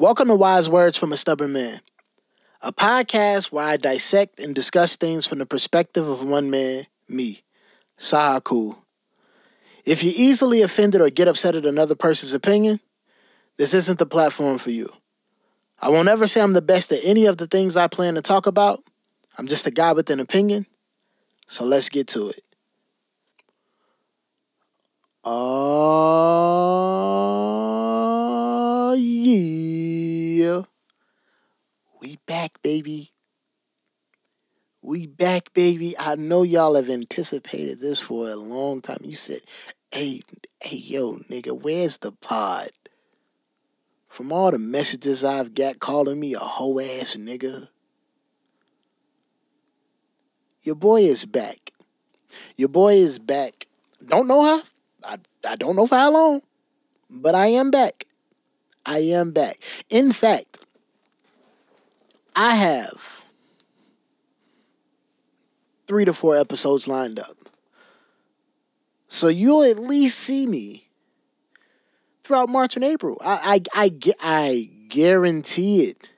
Welcome to Wise Words from a Stubborn Man, a podcast where I dissect and discuss things from the perspective of one man, me, Sahaku. If you're easily offended or get upset at another person's opinion, this isn't the platform for you. I won't ever say I'm the best at any of the things I plan to talk about. I'm just a guy with an opinion. So let's get to it. Oh, yeah. We back, baby. We back, baby. I know y'all have anticipated this for a long time. You said, hey, hey, yo, nigga, where's the pod? From all the messages I've got calling me a hoe ass nigga, your boy is back. Your boy is back. Don't know how. I, I don't know for how long, but I am back. I am back. In fact, I have three to four episodes lined up. So you'll at least see me throughout March and April. I, I, I, I guarantee it.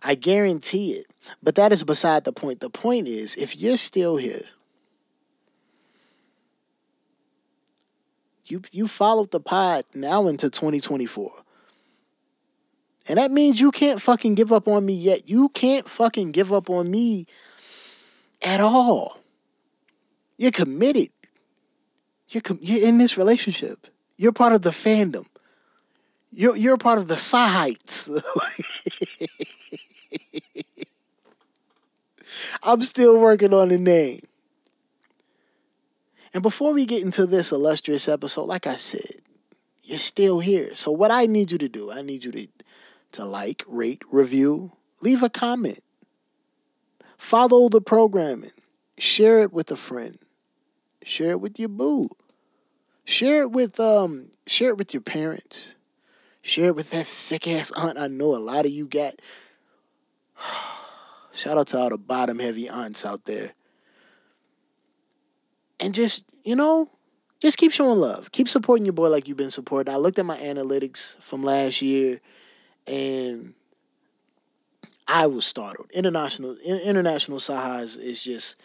I guarantee it. But that is beside the point. The point is, if you're still here, you you followed the pod now into 2024. And that means you can't fucking give up on me yet. You can't fucking give up on me at all. You're committed. You're com- you're in this relationship. You're part of the fandom. You're you're part of the sites. I'm still working on the name. And before we get into this illustrious episode, like I said, you're still here. So what I need you to do, I need you to to like, rate, review, leave a comment. Follow the programming. Share it with a friend. Share it with your boo. Share it with um share it with your parents. Share it with that thick ass aunt I know a lot of you got. Shout out to all the bottom heavy aunts out there. And just, you know, just keep showing love. Keep supporting your boy like you've been supporting. I looked at my analytics from last year and I was startled. International international Sahas is just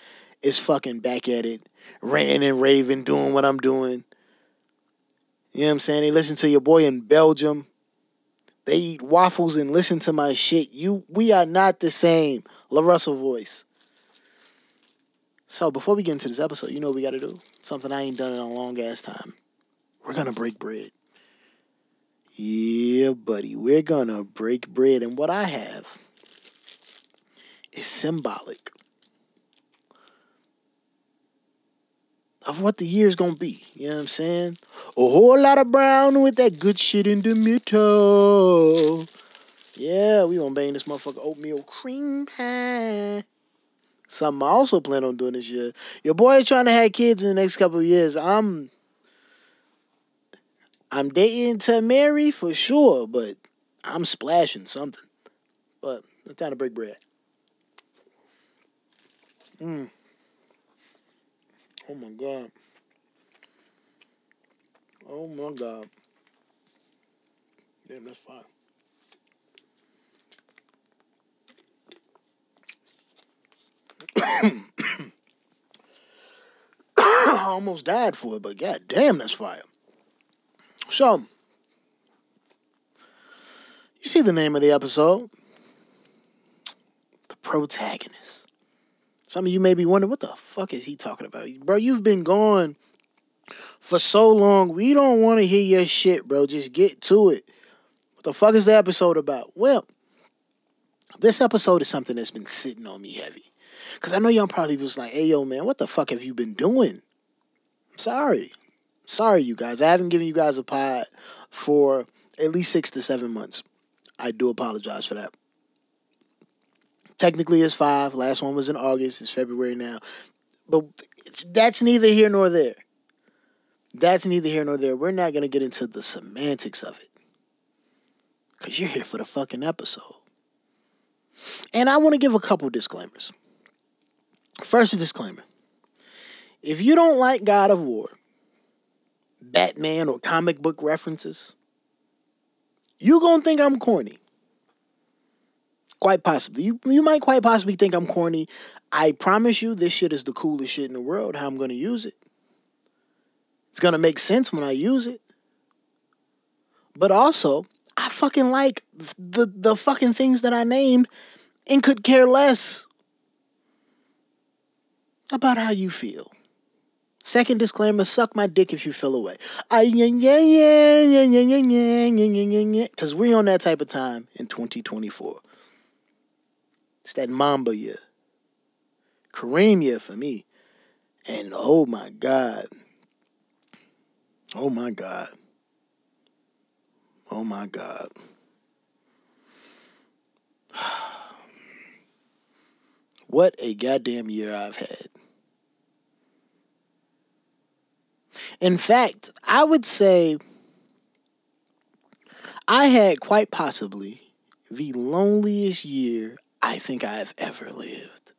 is fucking back at it, ranting and raving, doing what I'm doing. You know what I'm saying? They listen to your boy in Belgium. They eat waffles and listen to my shit. You we are not the same. La Russell voice. So before we get into this episode, you know what we gotta do? Something I ain't done in a long ass time. We're gonna break bread. Yeah, buddy, we're gonna break bread. And what I have is symbolic of what the year's gonna be. You know what I'm saying? A whole lot of brown with that good shit in the middle. Yeah, we gonna bang this motherfucker oatmeal cream pie. Something I also plan on doing this year. Your boy is trying to have kids in the next couple years. I'm I'm dating to marry for sure, but I'm splashing something. But it's time to break bread. Mm. Oh my god. Oh my god. Damn, that's fine. I almost died for it, but god damn, that's fire. So, you see the name of the episode? The protagonist. Some of you may be wondering, what the fuck is he talking about? Bro, you've been gone for so long. We don't want to hear your shit, bro. Just get to it. What the fuck is the episode about? Well, this episode is something that's been sitting on me heavy. Because I know y'all probably was like, hey, yo, man, what the fuck have you been doing? I'm sorry. Sorry, you guys. I haven't given you guys a pod for at least six to seven months. I do apologize for that. Technically, it's five. Last one was in August. It's February now. But that's neither here nor there. That's neither here nor there. We're not going to get into the semantics of it. Because you're here for the fucking episode. And I want to give a couple disclaimers. First, disclaimer. If you don't like God of War, Batman, or comic book references, You gonna think I'm corny. Quite possibly. You you might quite possibly think I'm corny. I promise you this shit is the coolest shit in the world, how I'm gonna use it. It's gonna make sense when I use it. But also, I fucking like the the fucking things that I named and could care less about how you feel. Second disclaimer, suck my dick if you feel away. Because we on that type of time in 2024. It's that Mamba year. Kareem year for me. And oh my God. Oh my God. Oh my God. What a goddamn year I've had. In fact, I would say I had quite possibly the loneliest year I think I've ever lived.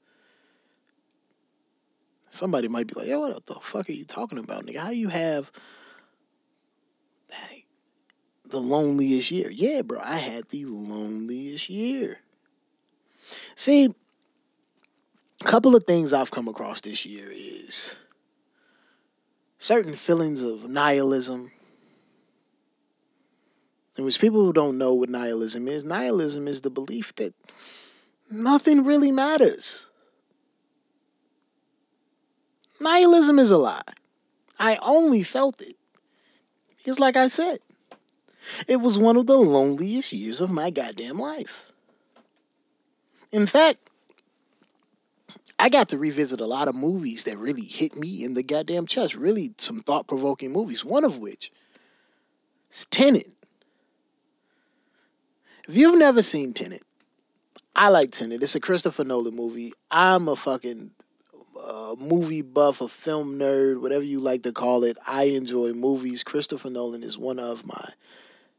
Somebody might be like, "Yo, what the fuck are you talking about, nigga? How you have the loneliest year?" Yeah, bro, I had the loneliest year. See, a couple of things I've come across this year is certain feelings of nihilism. And which people who don't know what nihilism is, nihilism is the belief that nothing really matters. Nihilism is a lie. I only felt it. Because, like I said, it was one of the loneliest years of my goddamn life. In fact, I got to revisit a lot of movies that really hit me in the goddamn chest. Really, some thought provoking movies. One of which is Tenet. If you've never seen Tenet, I like Tenet. It's a Christopher Nolan movie. I'm a fucking uh, movie buff, a film nerd, whatever you like to call it. I enjoy movies. Christopher Nolan is one of my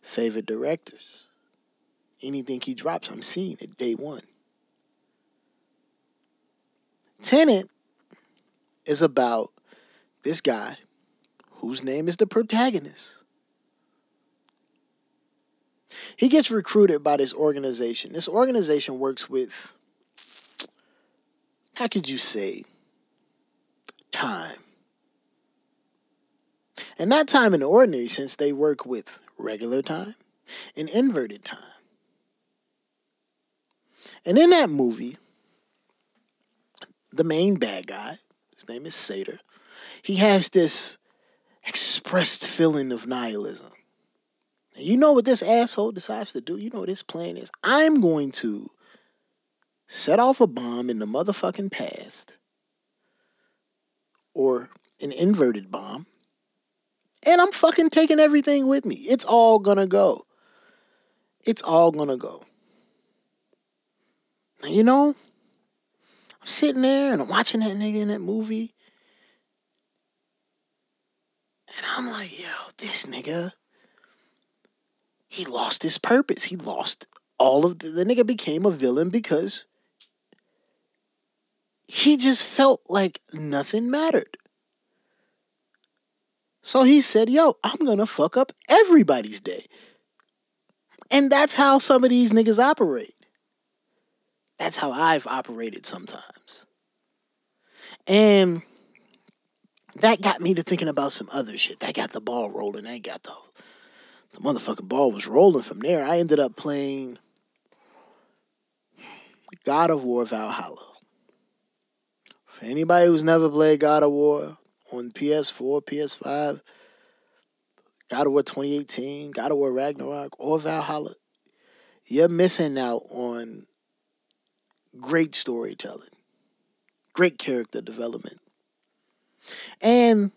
favorite directors. Anything he drops, I'm seeing it day one. Tenet is about this guy whose name is the protagonist. He gets recruited by this organization. This organization works with, how could you say, time. And not time in the ordinary sense, they work with regular time and inverted time. And in that movie, the main bad guy, his name is Sator, he has this expressed feeling of nihilism. And you know what this asshole decides to do? You know what his plan is? I'm going to set off a bomb in the motherfucking past or an inverted bomb. And I'm fucking taking everything with me. It's all gonna go. It's all gonna go. Now, you know, I'm sitting there and I'm watching that nigga in that movie. And I'm like, yo, this nigga, he lost his purpose. He lost all of the, the nigga became a villain because he just felt like nothing mattered. So he said, yo, I'm gonna fuck up everybody's day. And that's how some of these niggas operate. That's how I've operated sometimes. And that got me to thinking about some other shit. That got the ball rolling. That got the the motherfucking ball was rolling from there. I ended up playing God of War Valhalla. For anybody who's never played God of War on PS4, PS5, God of War 2018, God of War Ragnarok, or Valhalla, you're missing out on great storytelling, great character development. And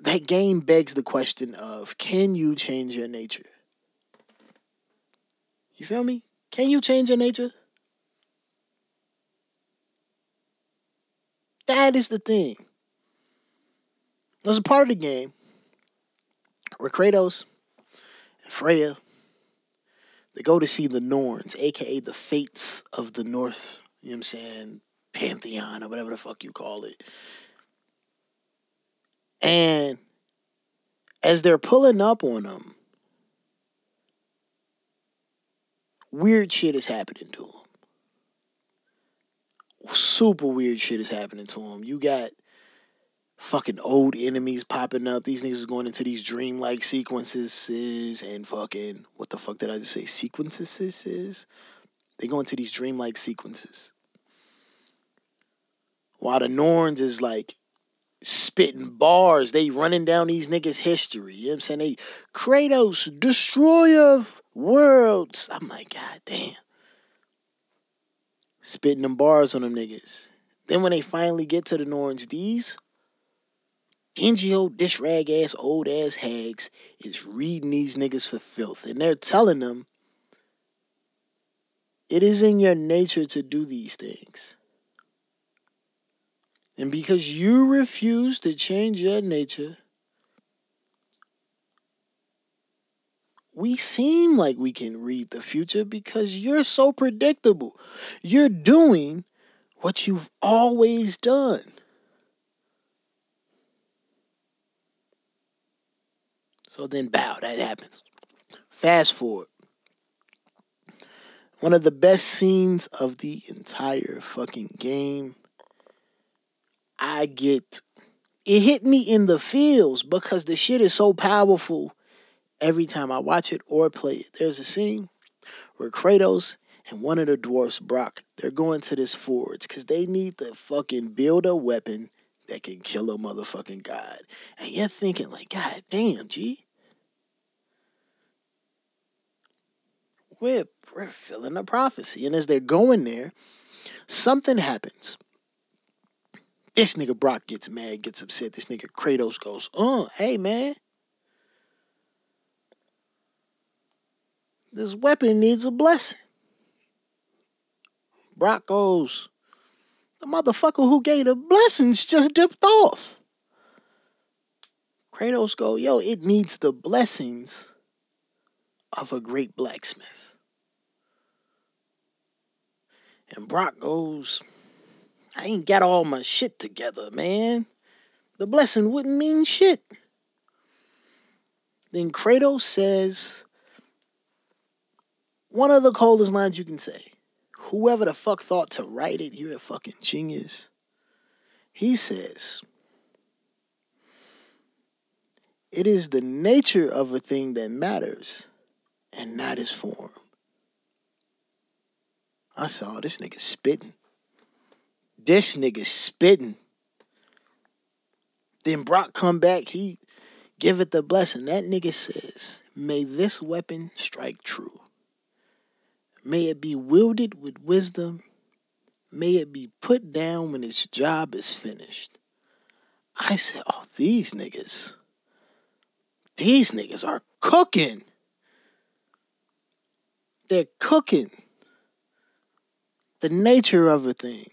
that game begs the question of can you change your nature? You feel me? Can you change your nature? That is the thing. There's a part of the game where Kratos and Freya they go to see the Norns, aka the fates of the North, you know what I'm saying? Pantheon or whatever the fuck you call it. And as they're pulling up on them, weird shit is happening to them. Super weird shit is happening to them. You got fucking old enemies popping up. These niggas going into these dreamlike sequences and fucking what the fuck did I just say? Sequences is they go into these dreamlike sequences. While the Norns is like spitting bars, they running down these niggas' history. You know what I'm saying? They Kratos, destroyer of worlds. I'm like, God damn. Spitting them bars on them niggas. Then when they finally get to the Norns, these old dish rag ass old ass hags is reading these niggas for filth. And they're telling them it is in your nature to do these things. And because you refuse to change your nature, we seem like we can read the future because you're so predictable. You're doing what you've always done. So then, bow, that happens. Fast forward. One of the best scenes of the entire fucking game. I get it hit me in the feels because the shit is so powerful every time I watch it or play it. There's a scene where Kratos and one of the dwarfs, Brok, they're going to this forge because they need to fucking build a weapon that can kill a motherfucking god. And you're thinking, like, God damn, G. we're, filling a prophecy. And as they're going there, something happens. This nigga Brok gets mad, gets upset. This nigga Kratos goes, oh, hey, man. This weapon needs a blessing. Brok goes, the motherfucker who gave the blessings just dipped off. Kratos go, yo, it needs the blessings of a great blacksmith. And Brok goes, I ain't got all my shit together, man. The blessing wouldn't mean shit. Then Kratos says one of the coldest lines you can say. Whoever the fuck thought to write it, you're a fucking genius. He says, It is the nature of a thing that matters and not its form. I saw oh, this nigga spitting. This nigga spitting. Then Brok come back, he give it the blessing. That nigga says, May this weapon strike true. May it be wielded with wisdom. May it be put down when its job is finished. I said, Oh, these niggas. These niggas are cooking. They're cooking the nature of a thing.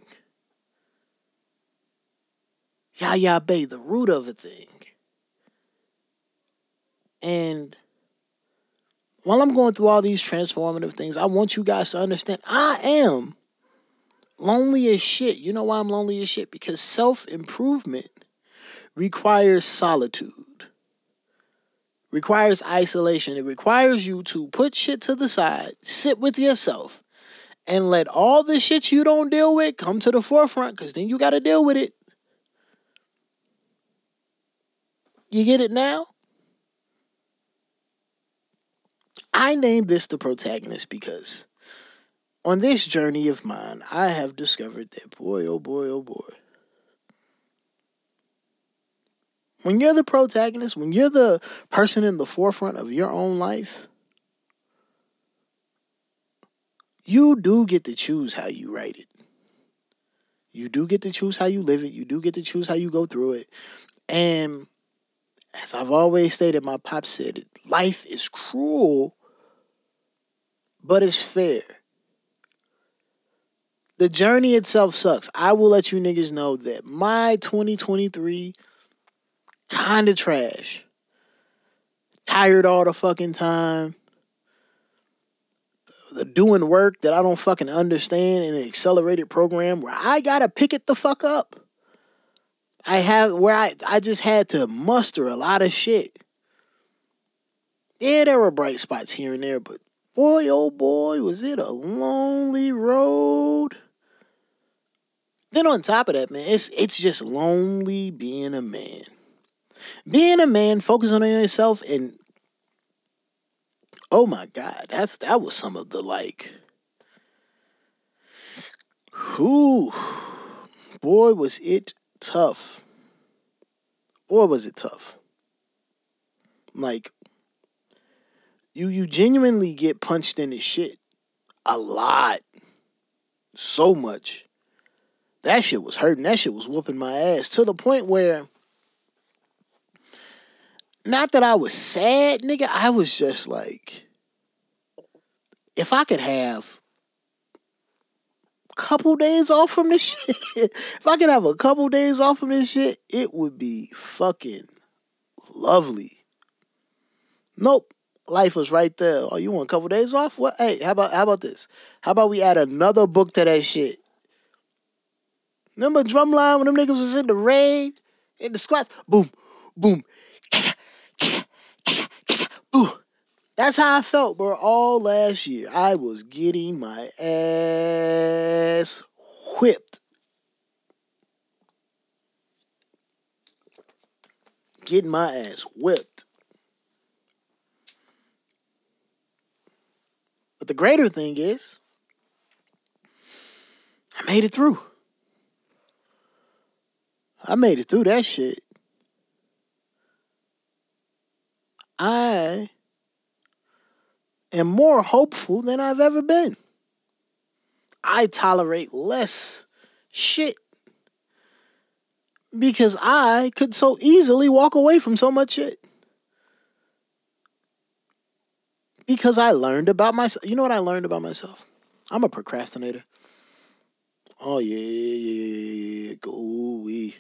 Yaya Bay, the root of a thing. And while I'm going through all these transformative things, I want you guys to understand I am lonely as shit. You know why I'm lonely as shit? Because self improvement requires solitude, requires isolation. It requires you to put shit to the side, sit with yourself, and let all the shit you don't deal with come to the forefront because then you got to deal with it. You get it now? I named this the protagonist because on this journey of mine, I have discovered that boy, oh boy, oh boy. When you're the protagonist, when you're the person in the forefront of your own life, you do get to choose how you write it. You do get to choose how you live it. You do get to choose how you go through it. And as I've always stated, my pop said life is cruel, but it's fair. The journey itself sucks. I will let you niggas know that my 2023 kind of trash. Tired all the fucking time doing work that I don't fucking understand in an accelerated program where I gotta pick it the fuck up. I have where I I just had to muster a lot of shit. Yeah, there were bright spots here and there, but Boy, oh boy, was it a lonely road. Then on top of that, man, it's it's just lonely being a man. Being a man, focusing on yourself, and oh my God, that's that was some of the like. who boy, was it tough. Boy, was it tough. Like, you you genuinely get punched in the shit a lot, so much. That shit was hurting. That shit was whooping my ass to the point where not that I was sad, nigga. I was just like, if I could have a couple days off from this shit, if I could have a couple days off from this shit, it would be fucking lovely. Nope. Life was right there. Oh, you want a couple days off? What? Hey, how about how about this? How about we add another book to that shit? Remember drumline when them niggas was in the rain, in the squats? Boom, boom, Ooh. That's how I felt, bro. All last year, I was getting my ass whipped. Getting my ass whipped. But the greater thing is, I made it through. I made it through that shit. I am more hopeful than I've ever been. I tolerate less shit because I could so easily walk away from so much shit. Because I learned about myself. You know what I learned about myself? I'm a procrastinator. Oh yeah, yeah, yeah, yeah. Ooh wee.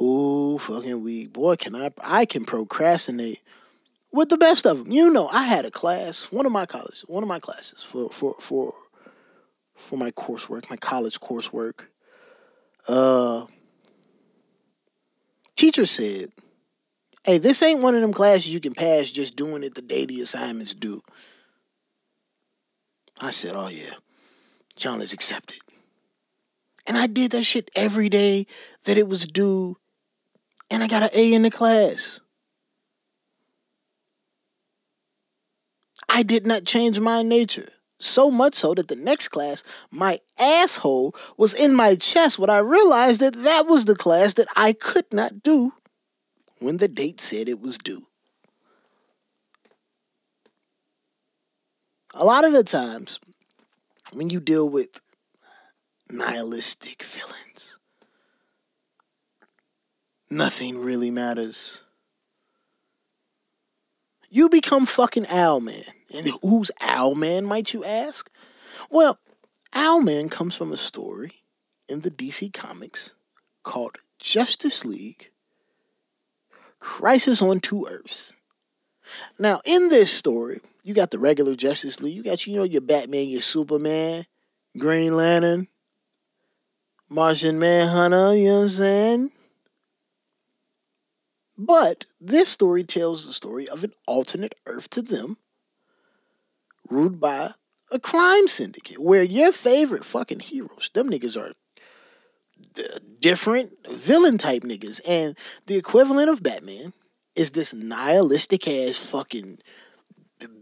Ooh, fucking weak. Boy, can I I can procrastinate with the best of them. You know, I had a class, one of my college, one of my classes for for for for my coursework, my college coursework. Uh teacher said, "Hey, this ain't one of them classes you can pass just doing it the day the assignments due." I said, "Oh yeah. John is accepted." And I did that shit every day that it was due and I got an A in the class. I did not change my nature. So much so that the next class, my asshole was in my chest when I realized that that was the class that I could not do when the date said it was due. A lot of the times, when you deal with nihilistic villains, nothing really matters. You become fucking Owlman. And who's Owlman, might you ask? Well, Owlman comes from a story in the DC Comics called Justice League Crisis on Two Earths. Now, in this story, you got the regular Justice League. You got, you know, your Batman, your Superman, Green Lantern, Martian Manhunter, you know what I'm saying? But this story tells the story of an alternate Earth to them, ruled by a crime syndicate, where your favorite fucking heroes, them niggas are different villain type niggas. And the equivalent of Batman is this nihilistic ass fucking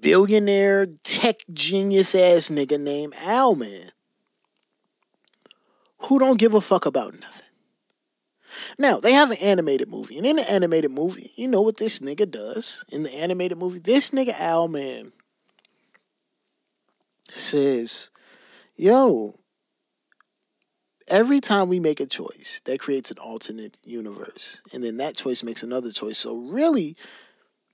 billionaire tech genius ass nigga named Owlman who don't give a fuck about nothing. Now, they have an animated movie, and in the animated movie, you know what this nigga does. In the animated movie, this nigga Owlman says, Yo, every time we make a choice, that creates an alternate universe. And then that choice makes another choice. So, really,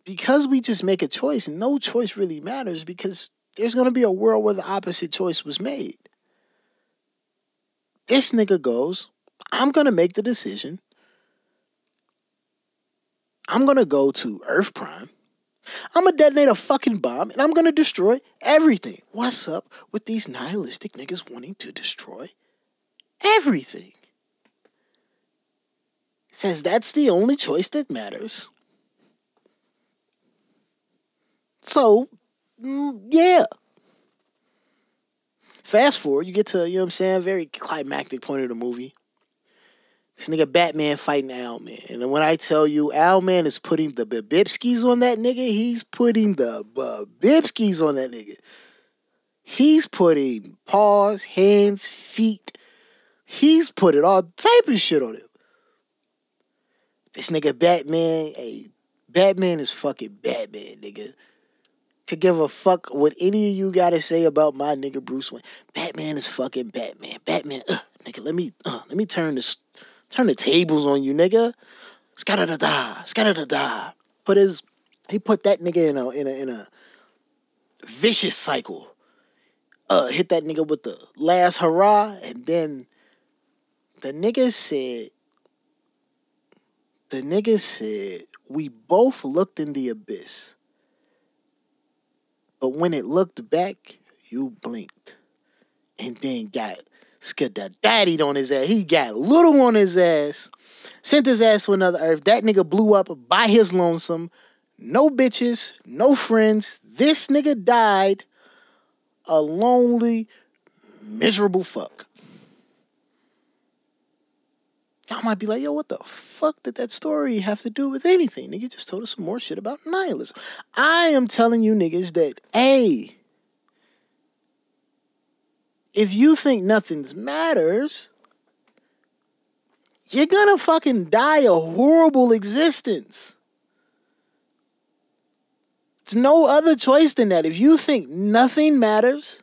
because we just make a choice, no choice really matters because there's going to be a world where the opposite choice was made. This nigga goes, I'm going to make the decision. I'm going to go to Earth Prime. I'm going to detonate a fucking bomb and I'm going to destroy everything. What's up with these nihilistic niggas wanting to destroy everything? Says that's the only choice that matters. So, mm, yeah. Fast forward, you get to, you know what I'm saying, very climactic point of the movie. This nigga Batman fighting Owlman. And when I tell you Owlman is putting the Babipskis on that nigga, he's putting the Babipskis on that nigga. He's putting paws, hands, feet. He's putting all type of shit on him. This nigga Batman, hey, Batman is fucking Batman, nigga. Could give a fuck what any of you gotta say about my nigga Bruce Wayne. Batman is fucking Batman. Batman, uh, nigga, let me uh, let me turn this turn the tables on you, nigga. Scatter da da, scatter da da. Put his he put that nigga in a in a in a vicious cycle. Uh hit that nigga with the last hurrah, and then the nigga said the nigga said we both looked in the abyss. But when it looked back, you blinked. And then got daddy on his ass. He got little on his ass. Sent his ass to another earth. That nigga blew up by his lonesome. No bitches, no friends. This nigga died a lonely, miserable fuck. Y'all might be like, yo, what the fuck did that story have to do with anything? Nigga just told us some more shit about nihilism. I am telling you niggas that, hey, if you think nothing's matters, you're gonna fucking die a horrible existence. It's no other choice than that. If you think nothing matters,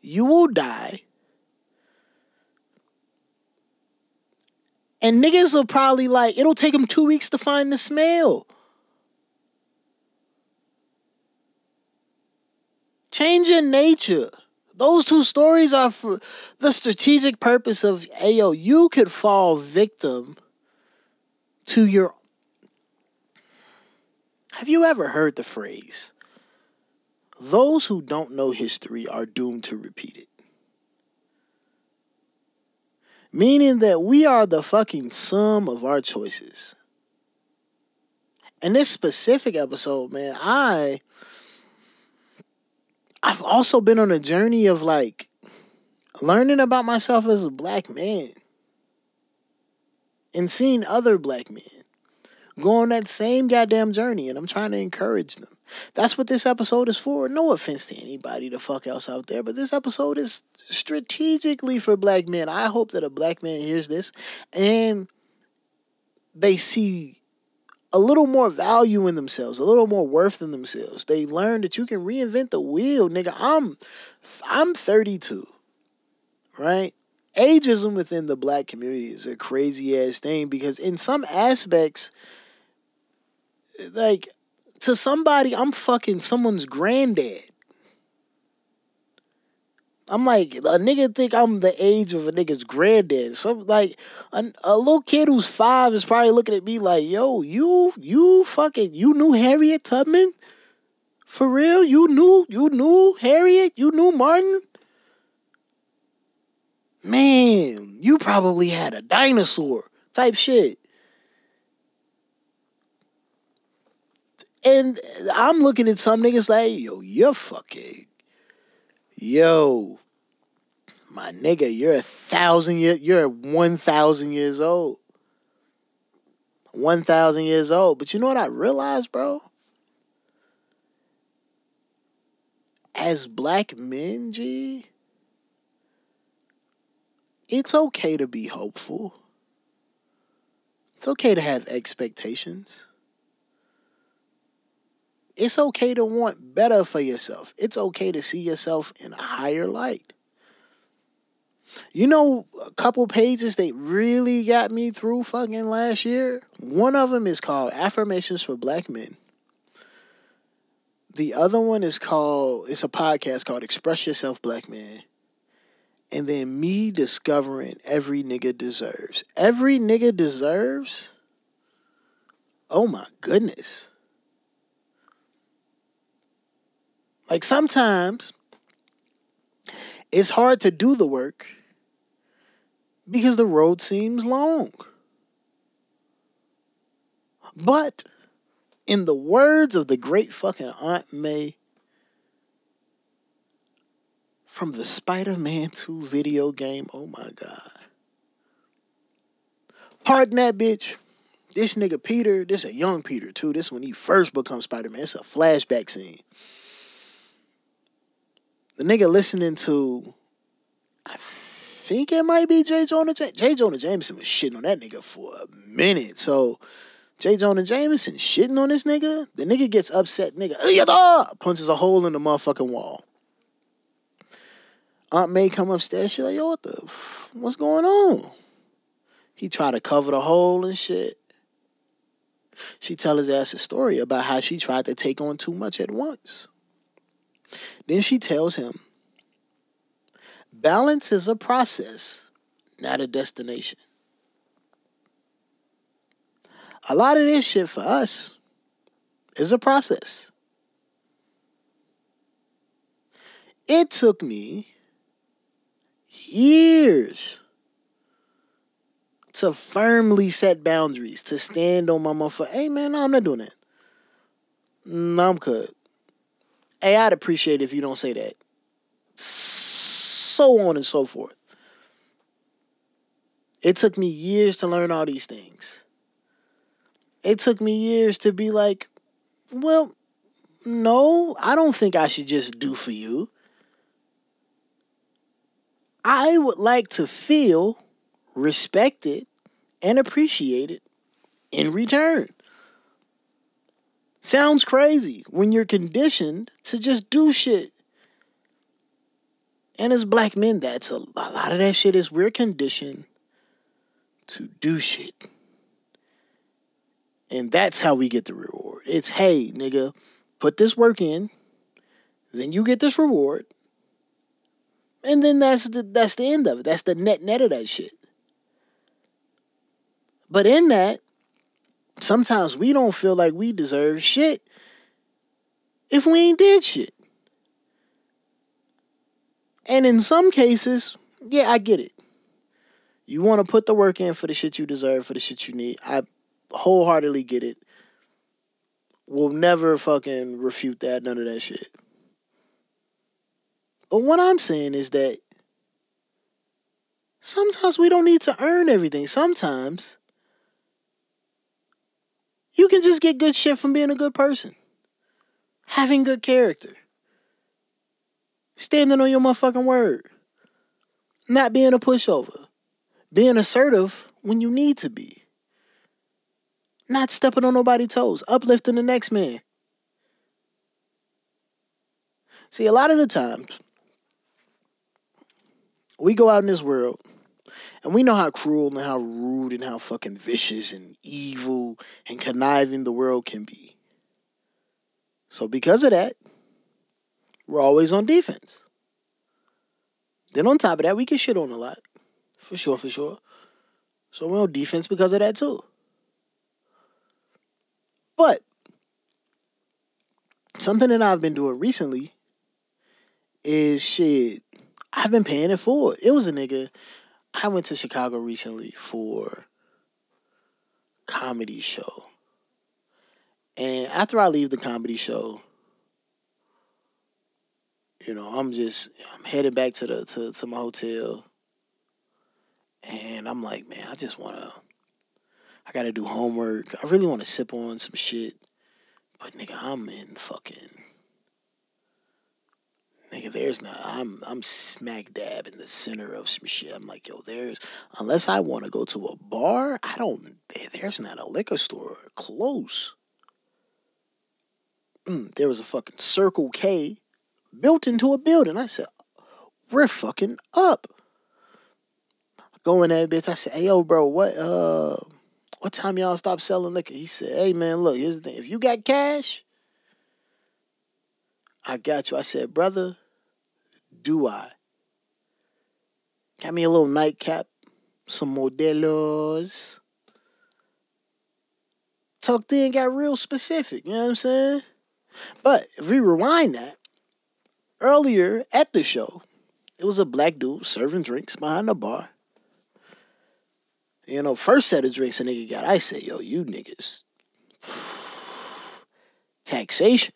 you will die And niggas will probably like, it'll take them two weeks to find the smell. Change in nature. Those two stories are for the strategic purpose of, ayo, you could fall victim to your. Have you ever heard the phrase, those who don't know history are doomed to repeat it? meaning that we are the fucking sum of our choices. In this specific episode, man, I I've also been on a journey of like learning about myself as a black man and seeing other black men go on that same goddamn journey and I'm trying to encourage them. That's what this episode is for. No offense to anybody the fuck else out there, but this episode is strategically for black men. I hope that a black man hears this and they see a little more value in themselves, a little more worth in themselves. They learn that you can reinvent the wheel, nigga. I'm I'm 32. Right? Ageism within the black community is a crazy ass thing because in some aspects like to somebody, I'm fucking someone's granddad. I'm like a nigga think I'm the age of a nigga's granddad. So like a, a little kid who's five is probably looking at me like, "Yo, you you fucking you knew Harriet Tubman? For real? You knew you knew Harriet? You knew Martin? Man, you probably had a dinosaur type shit." And I'm looking at some niggas like, yo, you're fucking, yo, my nigga, you're a thousand year, you're one thousand years old. One thousand years old. But you know what I realized, bro? As black men, G, it's okay to be hopeful. It's okay to have expectations. It's okay to want better for yourself. It's okay to see yourself in a higher light. You know, a couple pages that really got me through fucking last year? One of them is called Affirmations for Black Men. The other one is called, it's a podcast called Express Yourself Black Man. And then me discovering every nigga deserves. Every nigga deserves? Oh my goodness. Like sometimes it's hard to do the work because the road seems long. But In the words of the great fucking Aunt May from the Spider Man 2 video game, oh my God. Pardon that bitch. This nigga Peter, this a young Peter too. This when he first becomes Spider Man. It's a flashback scene. The nigga listening to, I think it might be J. Jonah. J. Jonah Jameson was shitting on that nigga for a minute. So J. Jonah Jameson shitting on this nigga. The nigga gets upset. Nigga punches a hole in the motherfucking wall. Aunt May come upstairs. She like, yo, what the, f- what's going on? He tried to cover the hole and shit. She tell his ass a story about how she tried to take on too much at once. Then she tells him balance is a process, not a destination. A lot of this shit for us is a process. It took me years to firmly set boundaries, to stand on my motherfucker. Hey man, no, I'm not doing that. No, I'm good. Hey, I'd appreciate if you don't say that. So on and so forth. It took me years to learn all these things. It took me years to be like, well, no, I don't think I should just do for you. I would like to feel respected and appreciated in return. Sounds crazy when you're conditioned to just do shit. And as black men, that's a, a lot of that shit is we're conditioned to do shit. And that's how we get the reward. It's hey, nigga, put this work in, then you get this reward. And then that's the that's the end of it. That's the net net of that shit. But in that, sometimes we don't feel like we deserve shit if we ain't did shit. And in some cases, yeah, I get it. You want to put the work in for the shit you deserve, for the shit you need. I wholeheartedly get it. We'll never fucking refute that, none of that shit. But what I'm saying is that sometimes we don't need to earn everything. Sometimes you can just get good shit from being a good person, having good character, standing on your motherfucking word, not being a pushover, being assertive when you need to be, not stepping on nobody's toes, uplifting the next man. See, a lot of the times, we go out in this world and we know how cruel and how rude and how fucking vicious and evil and conniving the world can be. So, because of that, we're always on defense. Then, on top of that, we get shit on a lot. For sure, for sure. So, we're on defense because of that, too. But, something that I've been doing recently is shit. I've been paying it forward. It was a nigga I went to Chicago recently for comedy show. And after I leave the comedy show, you know, I'm just I'm headed back to the to, to my hotel. And I'm like, man, I just wanna I gotta do homework. I really wanna sip on some shit. But nigga, I'm in fucking nigga, there's not. I'm I'm smack dab in the center of some shit. I'm like, yo, there's unless I want to go to a bar, I don't. There's not a liquor store close. Mm, there was a fucking Circle K built into a building. I said, we're fucking up. Go in that bitch. I said, hey yo, bro, what uh, what time y'all stop selling liquor? He said, hey man, look, here's the thing. If you got cash. I got you. I said, brother, do I? Got me a little nightcap, some Modelos. Tucked in, got real specific, you know what I'm saying? But if we rewind that, earlier at the show, it was a black dude serving drinks behind the bar. You know, first set of drinks a nigga got, I say, yo, you niggas. taxation.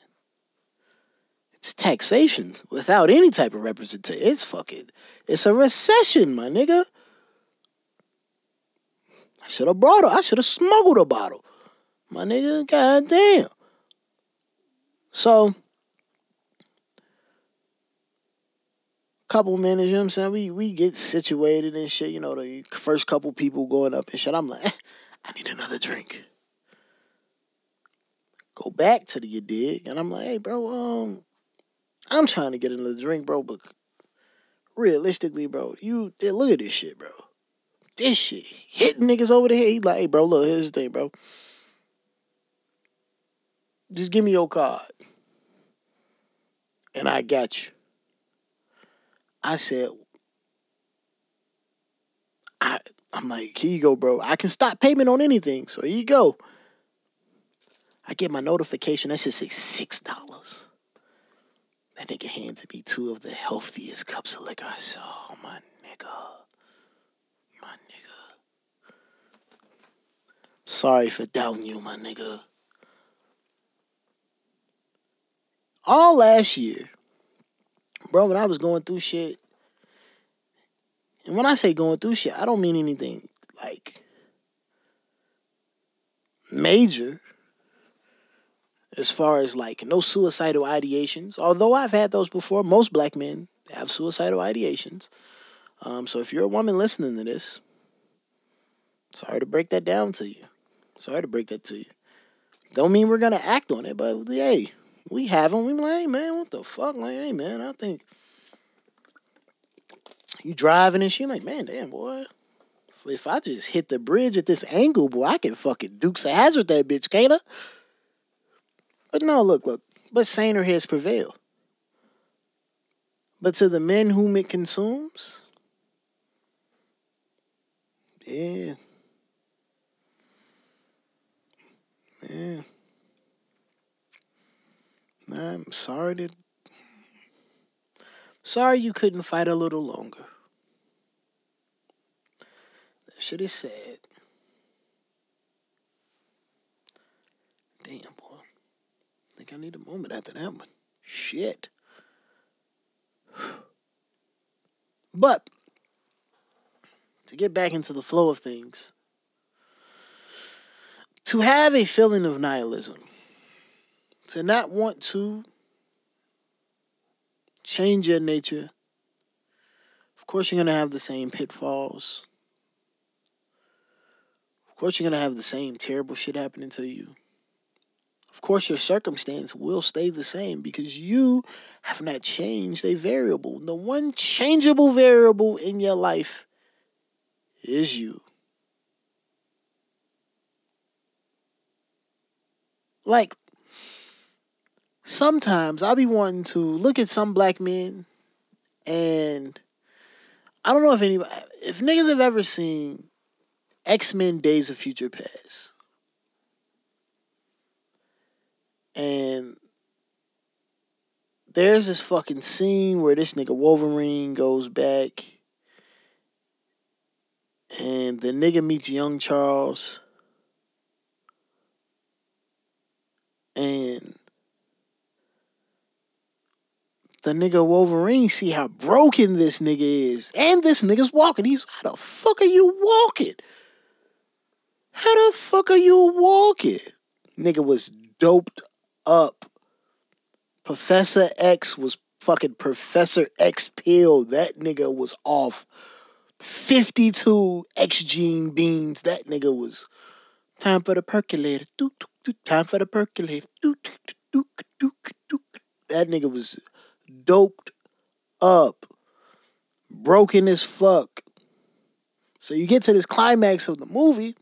It's taxation without any type of representation. It's fucking, it's a recession, my nigga. I should have brought it. I should have smuggled a bottle. My nigga, goddamn. So, couple minutes, you know what I'm saying? We we get situated and shit, you know, the first couple people going up and shit. I'm like, I need another drink. Go back to the you dig, and I'm like, hey, bro, um, I'm trying to get another drink, bro, but realistically, bro, you look at this shit, bro. This shit hitting niggas over the head. He like, hey, bro, look, here's the thing, bro. Just give me your card. And I got you. I said, I I'm like, here you go, bro. I can stop payment on anything. So here you go. I get my notification. That should say six dollars. That nigga handed me two of the healthiest cups of liquor. I saw. oh my nigga. My nigga. Sorry for doubting you, my nigga. All last year, bro, when I was going through shit, and when I say going through shit, I don't mean anything like major as far as like no suicidal ideations. Although I've had those before, most black men have suicidal ideations. Um, so if you're a woman listening to this, sorry to break that down to you. Sorry to break that to you. Don't mean we're gonna act on it, but hey, we have them. We like, hey man, what the fuck? Like, hey man, I think you driving and shit. Like, man, damn boy. If I just hit the bridge at this angle, boy, I can fucking Dukes of Hazzard that bitch, can't I? But no, look, look. But saner heads prevail. But to the men whom it consumes, yeah. Yeah. I'm sorry that. Sorry you couldn't fight a little longer. That shit is sad. Damn, boy. I need a moment after that one. Shit. But to get back into the flow of things, to have a feeling of nihilism, to not want to change your nature, of course, you're going to have the same pitfalls. Of course, you're going to have the same terrible shit happening to you. Of course, your circumstance will stay the same because you have not changed a variable. The one changeable variable in your life is you. Like, sometimes I'll be wanting to look at some black men and I don't know if anybody, if niggas have ever seen X Men Days of Future Past. And there's this fucking scene where this nigga Wolverine goes back and the nigga meets young Charles. And the nigga Wolverine see how broken this nigga is. And this nigga's walking. He's, how the fuck are you walking? How the fuck are you walking? Nigga was doped up. Professor X was fucking Professor X pill. That nigga was off. 52 X gene beans. That nigga was time for the percolator. Time for the percolator. That nigga was doped up, broken as fuck. So you get to this climax of the movie,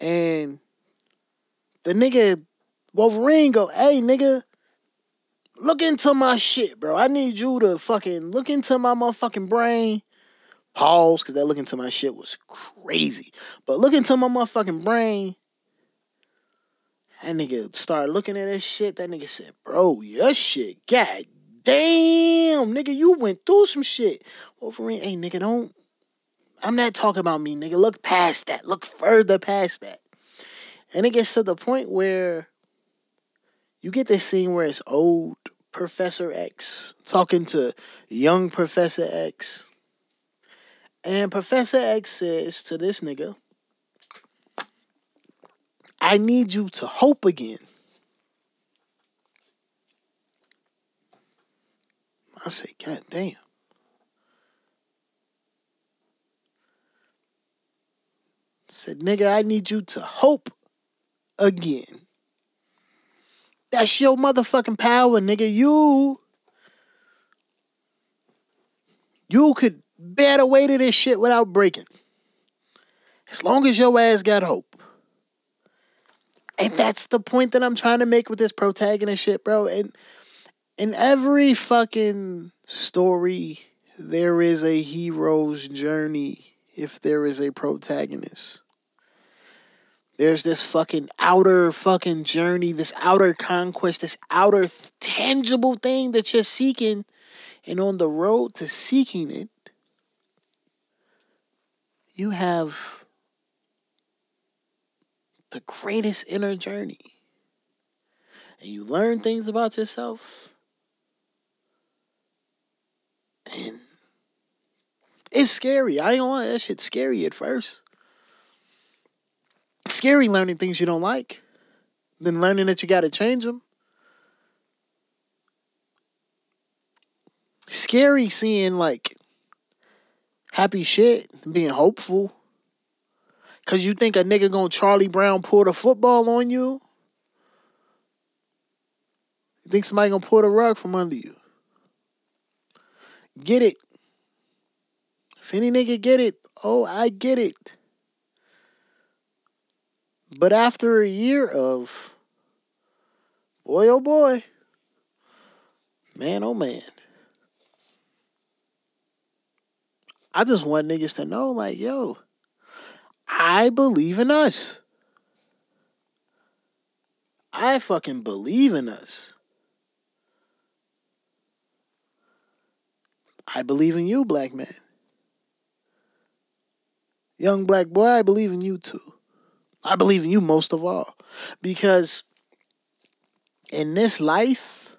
and the nigga Wolverine go, hey nigga, look into my shit, bro. I need you to fucking look into my motherfucking brain. Pause, because that look into my shit was crazy. But look into my motherfucking brain that nigga started looking at that shit. That nigga said, bro, your shit, god damn, nigga, you went through some shit. Wolverine, hey, nigga, don't. I'm not talking about me, nigga. Look past that. Look further past that. And it gets to the point where you get this scene where it's old Professor X talking to young Professor X. And Professor X says to this nigga, I need you to hope again. I say, God damn. Said, nigga, I need you to hope again. That's your motherfucking power, nigga. You you could bear the weight of this shit without breaking. As long as your ass got hope. And that's the point that I'm trying to make with this protagonist shit, bro. And in every fucking story, there is a hero's journey if there is a protagonist. There's this fucking outer fucking journey, this outer conquest, this outer tangible thing that you're seeking. And on the road to seeking it, you have the greatest inner journey. And you learn things about yourself. And it's scary. I ain't gonna that shit's scary at first scary learning things you don't like than learning that you got to change them. Scary seeing like happy shit being hopeful. Cause you think a nigga gonna Charlie Brown pull the football on you? You think somebody gonna pull the rug from under you? Get it. If any nigga get it, oh, I get it. But after a year of, boy, oh boy, man, oh man, I just want niggas to know, like, yo, I believe in us. I fucking believe in us. I believe in you, black man. Young black boy, I believe in you too. I believe in you most of all. Because in this life,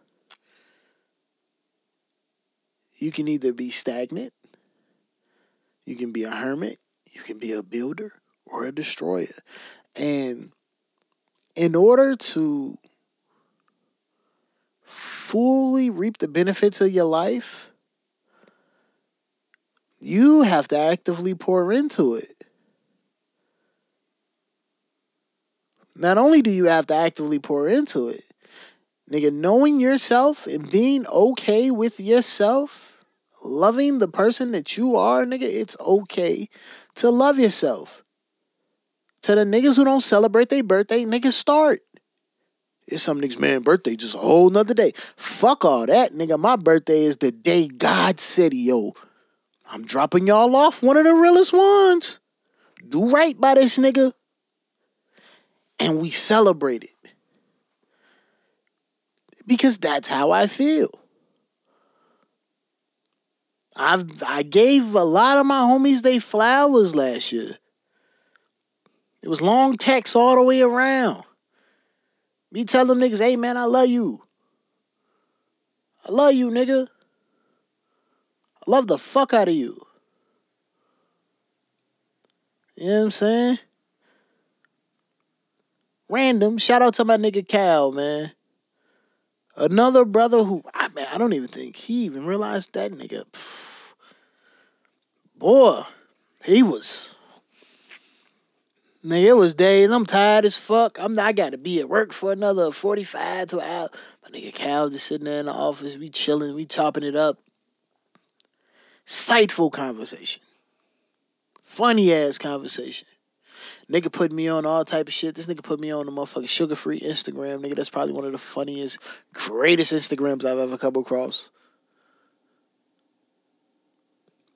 you can either be stagnant, you can be a hermit, you can be a builder or a destroyer. And in order to fully reap the benefits of your life, you have to actively pour into it. Not only do you have to actively pour into it, nigga, knowing yourself and being okay with yourself, loving the person that you are, nigga, it's okay to love yourself. To the niggas who don't celebrate their birthday, nigga, start. It's some niggas, man, birthday just a whole nother day. Fuck all that, nigga. My birthday is the day God said, yo. I'm dropping y'all off one of the realest ones. Do right by this nigga and we celebrate it. Because that's how I feel. I've I gave a lot of my homies they flowers last year. It was long texts all the way around. Me tell them niggas, hey man, I love you. I love you, nigga. I love the fuck out of you. You know what I'm saying? Random. Shout out to my nigga Cal, man. Another brother who I man, I don't even think he even realized that nigga. Pff, boy, he was. Nigga, it was days. I'm tired as fuck. I'm I gotta be at work for another 45 to an hour. My nigga Cal just sitting there in the office. We chilling, we chopping it up. Sightful conversation. Funny ass conversation. Nigga put me on all type of shit. This nigga put me on the motherfucking sugar free Instagram. Nigga, that's probably one of the funniest, greatest Instagrams I've ever come across.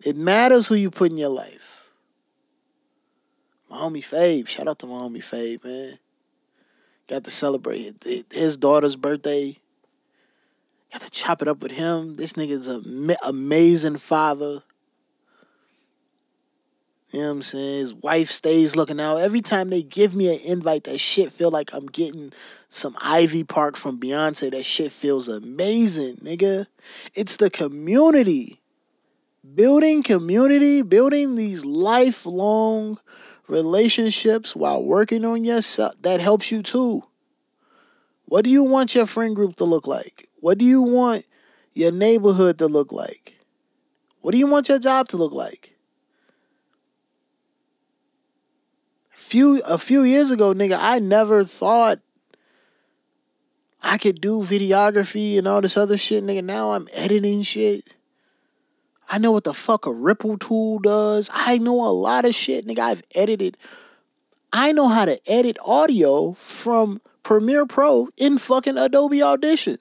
It matters who you put in your life. My homie Fabe, shout out to my homie Fabe, man. Got to celebrate his daughter's birthday. Got to chop it up with him. This nigga's an amazing father. You know what I'm saying? His wife stays looking out. Every time they give me an invite, that shit feel like I'm getting some Ivy Park from Beyonce. That shit feels amazing, nigga. It's the community. Building community, building these lifelong relationships while working on yourself, that helps you too. What do you want your friend group to look like? What do you want your neighborhood to look like? What do you want your job to look like? Few a few years ago, nigga, I never thought I could do videography and all this other shit, nigga. Now I'm editing shit. I know what the fuck a ripple tool does. I know a lot of shit, nigga. I've edited. I know how to edit audio from Premiere Pro in fucking Adobe Audition.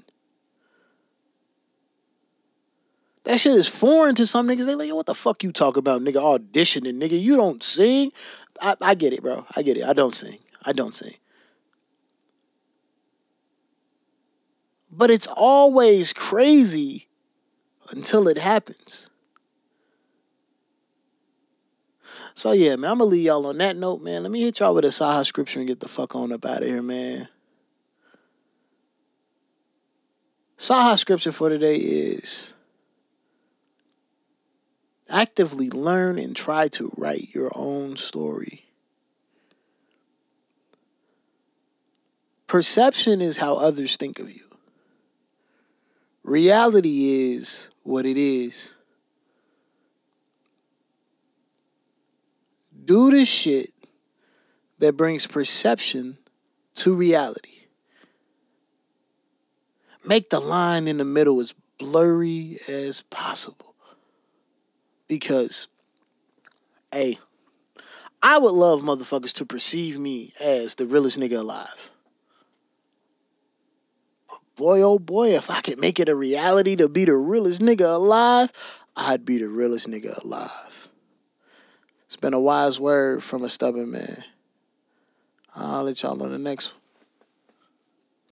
That shit is foreign to some niggas. They like, yo, what the fuck you talk about, nigga? Auditioning, nigga. You don't sing. I, I get it, bro. I get it. I don't sing. I don't sing. But it's always crazy until it happens. So yeah, man, I'm gonna leave y'all on that note, man. Let me hit y'all with a Saha scripture and get the fuck on up out of here, man. Saha scripture for today is Actively learn and try to write your own story. Perception is how others think of you. Reality is what it is. Do the shit that brings perception to reality. Make the line in the middle as blurry as possible because, hey, I would love motherfuckers to perceive me as the realest nigga alive. But boy, oh boy, if I could make it a reality to be the realest nigga alive, I'd be the realest nigga alive. It's been a wise word from a stubborn man. I'll let y'all on the next one.